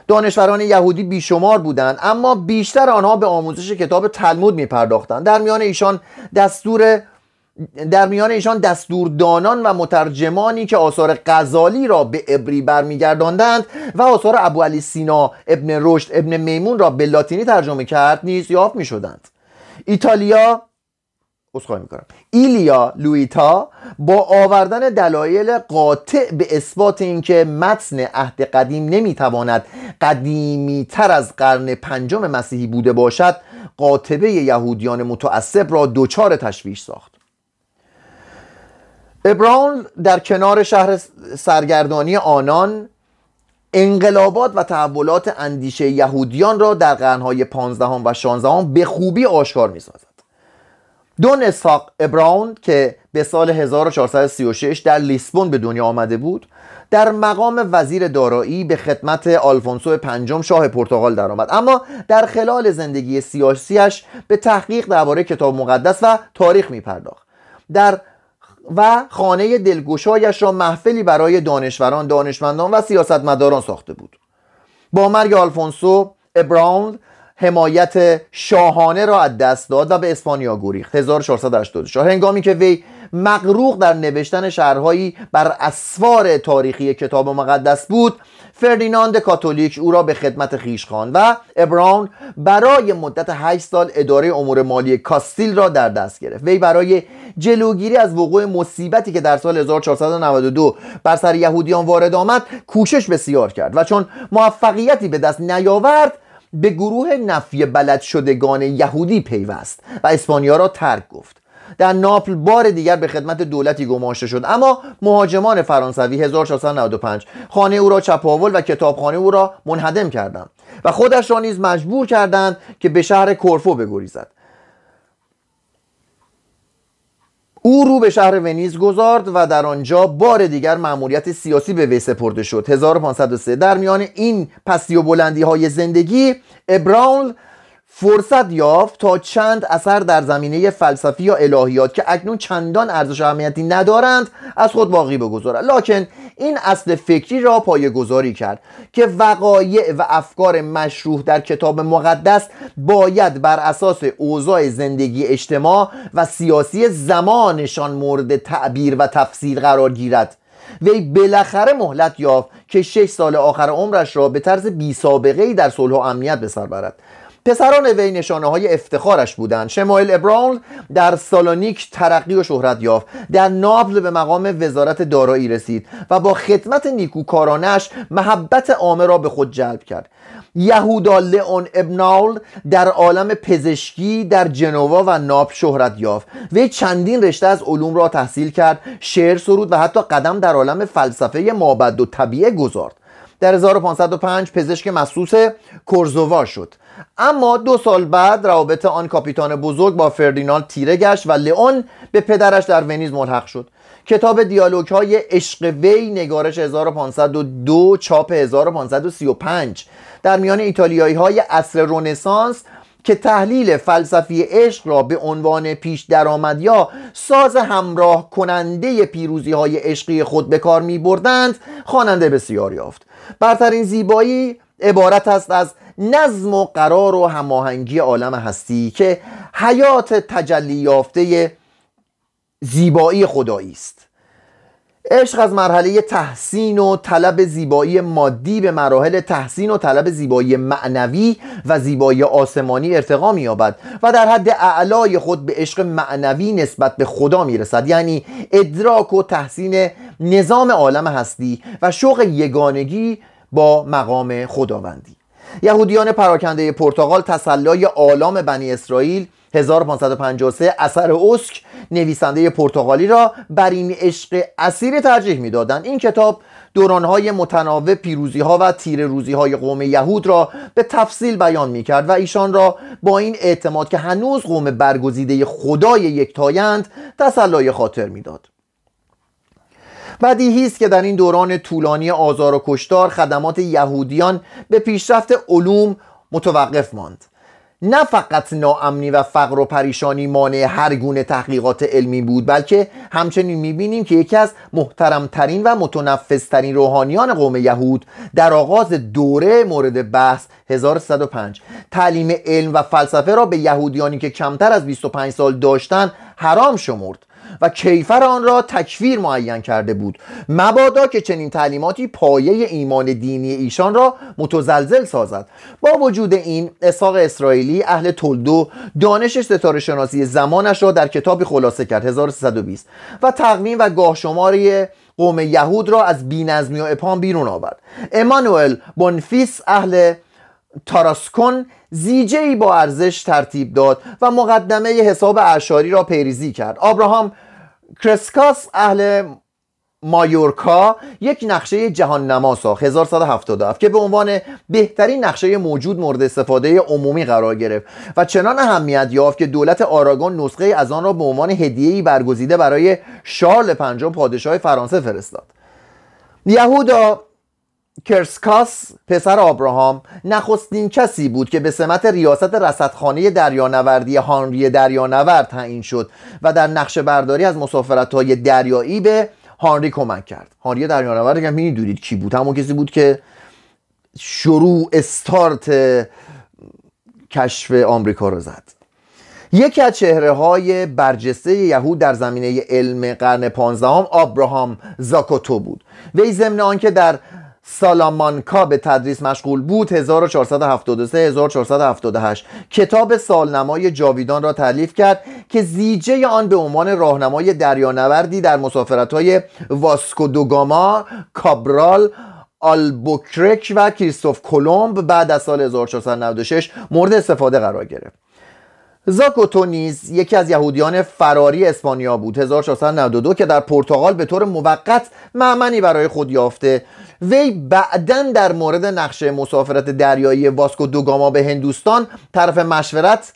دانشوران یهودی بیشمار بودند اما بیشتر آنها به آموزش کتاب تلمود می پرداختند در میان ایشان دستور در میان ایشان دستوردانان و مترجمانی که آثار غزالی را به عبری برمیگرداندند و آثار ابو علی سینا ابن رشد ابن میمون را به لاتینی ترجمه کرد نیز یافت می شدند ایتالیا اصخایی می‌کنم ایلیا لویتا با آوردن دلایل قاطع به اثبات اینکه متن عهد قدیم نمی‌تواند قدیمی تر از قرن پنجم مسیحی بوده باشد قاطبه یهودیان متعصب را دوچار تشویش ساخت ابراون در کنار شهر سرگردانی آنان انقلابات و تحولات اندیشه یهودیان را در قرنهای 15 و 16 به خوبی آشکار می سازد. دون اسحاق ابراون که به سال 1436 در لیسبون به دنیا آمده بود در مقام وزیر دارایی به خدمت آلفونسو پنجم شاه پرتغال درآمد اما در خلال زندگی سیاسیش به تحقیق درباره کتاب مقدس و تاریخ می پرداخت در و خانه دلگشایش را محفلی برای دانشوران، دانشمندان و سیاستمداران ساخته بود. با مرگ آلفونسو ابراون حمایت شاهانه را از دست داد و به اسپانیا گریخت. 1484 هنگامی که وی مغروق در نوشتن شهرهایی بر اسوار تاریخی کتاب مقدس بود فردیناند کاتولیک او را به خدمت خیش خواند و ابراون برای مدت 8 سال اداره امور مالی کاستیل را در دست گرفت. وی برای جلوگیری از وقوع مصیبتی که در سال 1492 بر سر یهودیان وارد آمد کوشش بسیار کرد و چون موفقیتی به دست نیاورد به گروه نفی بلد شدگان یهودی پیوست و اسپانیا را ترک گفت. در ناپل بار دیگر به خدمت دولتی گماشته شد. اما مهاجمان فرانسوی 1495 خانه او را چپاول و کتابخانه او را منهدم کردند و خودش را نیز مجبور کردند که به شهر کورفو بگریزد. او رو به شهر ونیز گذارد و در آنجا بار دیگر مأموریت سیاسی به وی سپرده شد. 1503 در میان این پستی و بلندی های زندگی ابراون فرصت یافت تا چند اثر در زمینه فلسفی یا الهیات که اکنون چندان ارزش اهمیتی ندارند از خود باقی بگذارد. لکن این اصل فکری را گذاری کرد که وقایع و افکار مشروع در کتاب مقدس باید بر اساس اوضاع زندگی اجتماع و سیاسی زمانشان مورد تعبیر و تفسیر قرار گیرد. وی بالاخره مهلت یافت که شش سال آخر عمرش را به طرز بی سابقه ای در صلح و امنیت به سر برد. پسران وی نشانه های افتخارش بودند. شمایل ابراون در سالونیک ترقی و شهرت یافت. در ناپل به مقام وزارت دارایی رسید و با خدمت نیکوکارانش محبت عامه را به خود جلب کرد. یهودا لئون ابناول در عالم پزشکی در جنوا و ناپ شهرت یافت. وی چندین رشته از علوم را تحصیل کرد شعر سرود و حتی قدم در عالم فلسفه مابد و طبیعه گذارد. در 1505 پزشک مخصوص کورزووا شد. اما دو سال بعد روابط آن کاپیتان بزرگ با فردیناند تیره گشت و لئون به پدرش در ونیز ملحق شد. کتاب دیالوگ های عشق وی نگارش 1502 چاپ 1535 در میان ایتالیایی های عصر رونسانس که تحلیل فلسفی عشق را به عنوان پیش درآمد یا ساز همراه کننده پیروزی های عشقی خود به کار می بردند خواننده بسیار یافت. برترین زیبایی عبارت است از نظم و قرار و هماهنگی عالم هستی که حیات تجلی یافته زیبایی خدایی است. عشق از مرحله تحسین و طلب زیبایی مادی به مراحل تحسین و طلب زیبایی معنوی و زیبایی آسمانی ارتقا مییابد و در حد اعلای خود به عشق معنوی نسبت به خدا می‌رسد. یعنی ادراک و تحسین نظام عالم هستی و شوق یگانگی با مقام خداوندی. یهودیان پراکنده پرتغال تسلای آلام بنی اسرائیل 1553 اثر اسک نویسنده پرتغالی را بر این عشق اسیر ترجیح می‌دادند این کتاب دورانهای متناوب پیروزی ها و تیر روزی های قوم یهود را به تفصیل بیان می کرد و ایشان را با این اعتماد که هنوز قوم برگزیده خدای یکتایند تسلای خاطر می‌داد. بدیهی است که در این دوران طولانی آزار و کشتار خدمات یهودیان به پیشرفت علوم متوقف ماند نه فقط ناامنی و فقر و پریشانی مانع هر گونه تحقیقات علمی بود بلکه همچنین می‌بینیم که یکی از محترمترین و متنفذترین روحانیان قوم یهود در آغاز دوره مورد بحث 1105 تعلیم علم و فلسفه را به یهودیانی که کمتر از 25 سال داشتند حرام شمرد. و کیفر آن را تکفیر معین کرده بود. مبادا که چنین تعلیماتی پایه ایمان دینی ایشان را متزلزل سازد. با وجود این اسحاق اسرائیلی اهل تلدو دانش ستاره شناسی زمانش را در کتابی خلاصه کرد 1320 و تقویم و گاه شماری قوم یهود را از بینظمی و اپام بیرون آورد. امانوئل بونفیس اهل تاراسکون زیجه ای با ارزش ترتیب داد و مقدمه حساب اشاری را پیریزی کرد. آبراهام کرسکاس اهل مایورکا یک نقشه جهان نما ساخت 1177 که به عنوان بهترین نقشه موجود مورد استفاده عمومی قرار گرفت و چنان اهمیت یافت که دولت آراگون نسخه از آن را به عنوان هدیه‌ای برگزیده برای شارل پنجم پادشاه فرانسه فرستاد. یهودا کرسکاس پسر آبراهام نخستین کسی بود که به سمت ریاست رصدخانه دریانوردی هانری دریانورد تعیین شد و در نقشه برداری از مسافرت های دریایی به هانری کمک کرد. هانری دریانورد که می‌دونید کی بود همون کسی بود که شروع استارت کشف آمریکا رو زد. یکی از چهره های برجسته یهود در زمینه علم قرن پانزدهم آبراهام زاکوتو بود. وی ضمن آنکه در سالامانکا به تدریس مشغول بود 1473 1478 کتاب سالنمای جاویدان را تعلیف کرد که زیجه آن به عنوان راهنمای دریانوردی در مسافرت های واسکو دوگاما کابرال آلبوکرک و کریستوف کلمب بعد از سال 1496 مورد استفاده قرار گرفت. زاکوتو نیز یکی از یهودیان فراری اسپانیا بود 1492 که در پرتغال به طور موقت معمنی برای خود یافته. وی بعدا در مورد نقشه مسافرت دریایی واسکو دوگاما به هندوستان طرف مشورت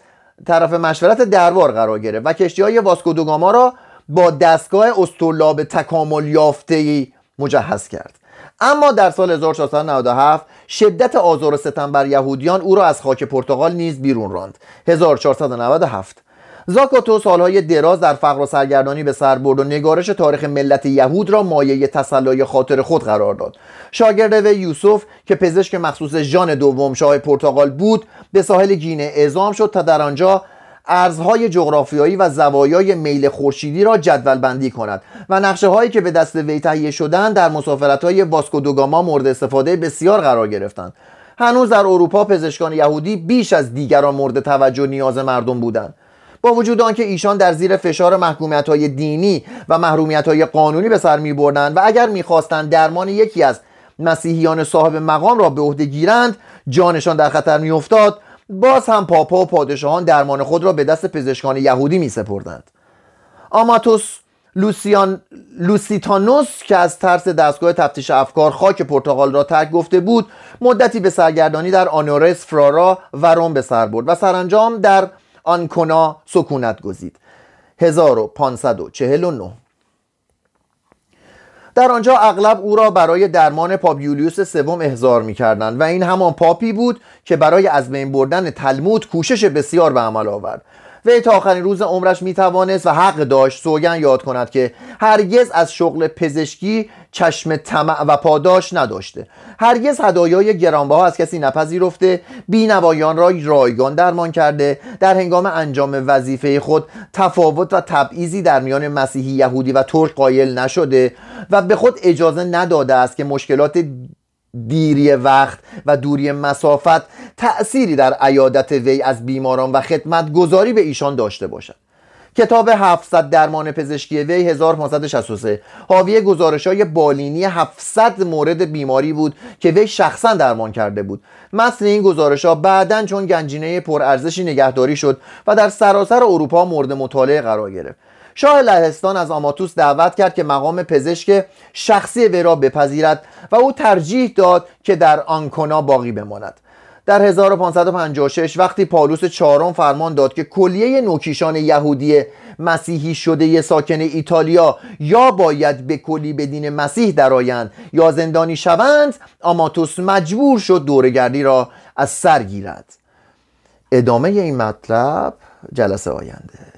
طرف مشورت دربار قرار گرفت و کشتی های واسکو دوگاما را با دستگاه استرلاب تکامل یافته مجهز کرد. اما در سال 1497 شدت آزار و ستم بر یهودیان او را از خاک پرتغال نیز بیرون راند. 1497 زاکاتو سالهای دراز در فقر و سرگردانی به سر برد و نگارش تاریخ ملت یهود را مایه تسلای خاطر خود قرار داد. شاگرد وی یوسف که پزشک مخصوص ژان دوم شاه پرتغال بود به ساحل گینه اعزام شد تا در آنجا ارزهای جغرافیایی و زوایای میل خورشیدی را جدول بندی کند و نقشه هایی که به دست وی تهیه شدند در مسافرت های واسکو دوگاما مورد استفاده بسیار قرار گرفتند. هنوز در اروپا پزشکان یهودی بیش از دیگران مورد توجه نیاز مردم بودند. با وجود آنکه ایشان در زیر فشار محکومیت های دینی و محرومیت های قانونی به سر می بردند و اگر می‌خواستند درمان یکی از مسیحیان صاحب مقام را به عهده گیرند جانشان در خطر میافتاد باز هم پاپا و پادشاهان درمان خود را به دست پزشکان یهودی می سپردند آماتوس لوسیان لوسیتانوس که از ترس دستگاه تفتیش افکار خاک پرتغال را ترک گفته بود مدتی به سرگردانی در آنورس فرارا و روم به سر برد و سرانجام در آنکونا سکونت گزید. 1549 در آنجا اغلب او را برای درمان پاپ یولیوس سوم احضار می‌کردند و این همان پاپی بود که برای از بین بردن تلمود کوشش بسیار به عمل آورد. وی تا آخرین روز عمرش می توانست و حق داشت سوگن یاد کند که هرگز از شغل پزشکی چشم طمع و پاداش نداشته. هرگز هدایای گرانبها از کسی نپذیرفته بینوایان را رایگان درمان کرده. در هنگام انجام وظیفه خود تفاوت و تبعیضی در میان مسیحی یهودی و ترک قایل نشده و به خود اجازه نداده است که مشکلات دیری وقت و دوری مسافت تأثیری در عیادت وی از بیماران و خدمت گذاری به ایشان داشته باشد. کتاب 700 درمان پزشکی وی 1563 حاوی گزارش های بالینی 700 مورد بیماری بود که وی شخصا درمان کرده بود. متن این گزارش ها بعدا چون گنجینه پرارزشی نگهداری شد و در سراسر اروپا مورد مطالعه قرار گرفت. شاه لهستان از آماتوس دعوت کرد که مقام پزشک شخصی وی را بپذیرد و او ترجیح داد که در آنکونا باقی بماند. در 1556 وقتی پالوس چهارم فرمان داد که کلیه نوکیشان یهودی مسیحی شده ساکن ایتالیا یا باید به کلی به دین مسیح درآیند یا زندانی شوند آماتوس مجبور شد دورگردی را از سر گیرد. ادامه این مطلب جلسه آینده.